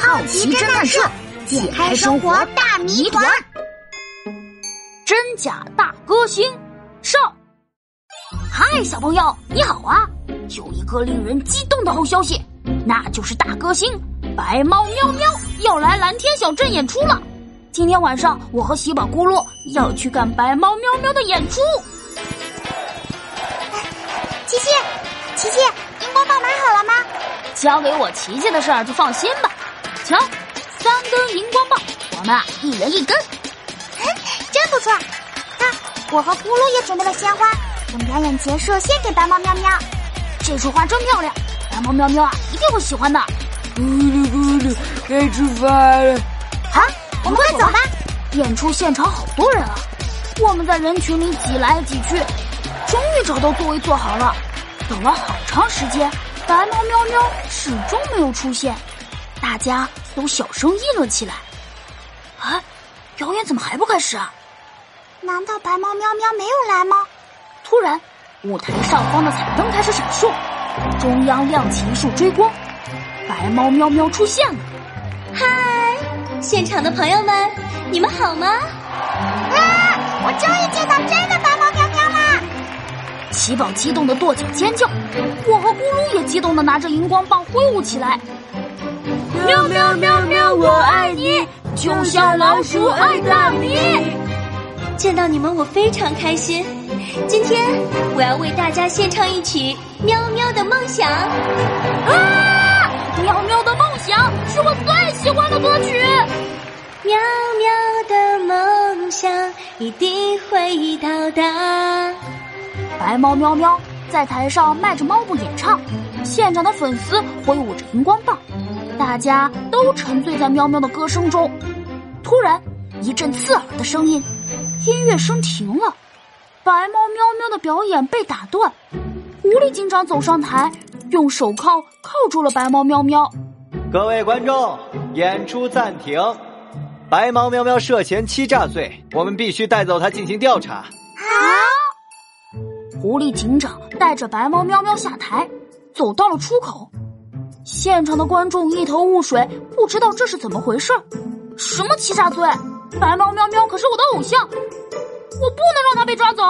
好奇侦探社解开生活大谜团，真假大歌星上。嗨，小朋友，你好啊！有一个令人激动的好消息，那就是大歌星白猫喵喵要来蓝天小镇演出了。今天晚上，我和喜宝咕噜要去看白猫喵喵的演出。琪琪，琪琪，荧光棒买好了吗？交给我琪琪的事儿就放心吧。瞧，三根荧光棒，我们啊一人一根，真不错。看，我和咕噜也准备了鲜花，等表演结束献给白猫喵喵。这束花真漂亮，白猫喵喵啊一定会喜欢的。咕噜咕噜，该出发了。好，我们快走吧。演出现场好多人啊，我们在人群里挤来挤去，终于找到座位坐好了。等了好长时间，白猫喵喵始终没有出现。大家都小声议论起来。啊，表演怎么还不开始啊？难道白猫喵喵没有来吗？突然，舞台上方的彩灯开始闪烁，中央亮起一束追光，白猫喵喵出现了。嗨，现场的朋友们，你们好吗？啊！我终于见到真的白猫喵喵啦！喜宝激动的跺脚尖叫，我和咕噜也激动的拿着荧光棒挥舞起来。喵喵喵喵，我爱你，就像老鼠爱大米。见到你们，我非常开心。今天我要为大家献唱一曲《喵喵的梦想》。啊！喵喵的梦想是我最喜欢的歌曲。喵喵的梦想一定会到达。白猫喵喵在台上迈着猫步演唱，现场的粉丝挥舞着荧光棒。大家都沉醉在喵喵的歌声中，突然一阵刺耳的声音，音乐声停了，白猫喵喵的表演被打断。狐狸警长走上台，用手铐铐住了白猫喵喵。各位观众，演出暂停。白猫喵喵涉嫌欺诈罪，我们必须带走他进行调查。啊！狐狸警长带着白猫喵喵下台，走到了出口。现场的观众一头雾水，不知道这是怎么回事什么欺诈罪？白猫喵喵可是我的偶像，我不能让他被抓走。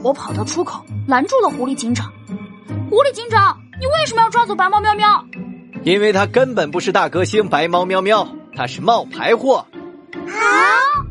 我跑到出口拦住了狐狸警长。狐狸警长，你为什么要抓走白猫喵喵？因为他根本不是大歌星白猫喵喵，他是冒牌货。啊！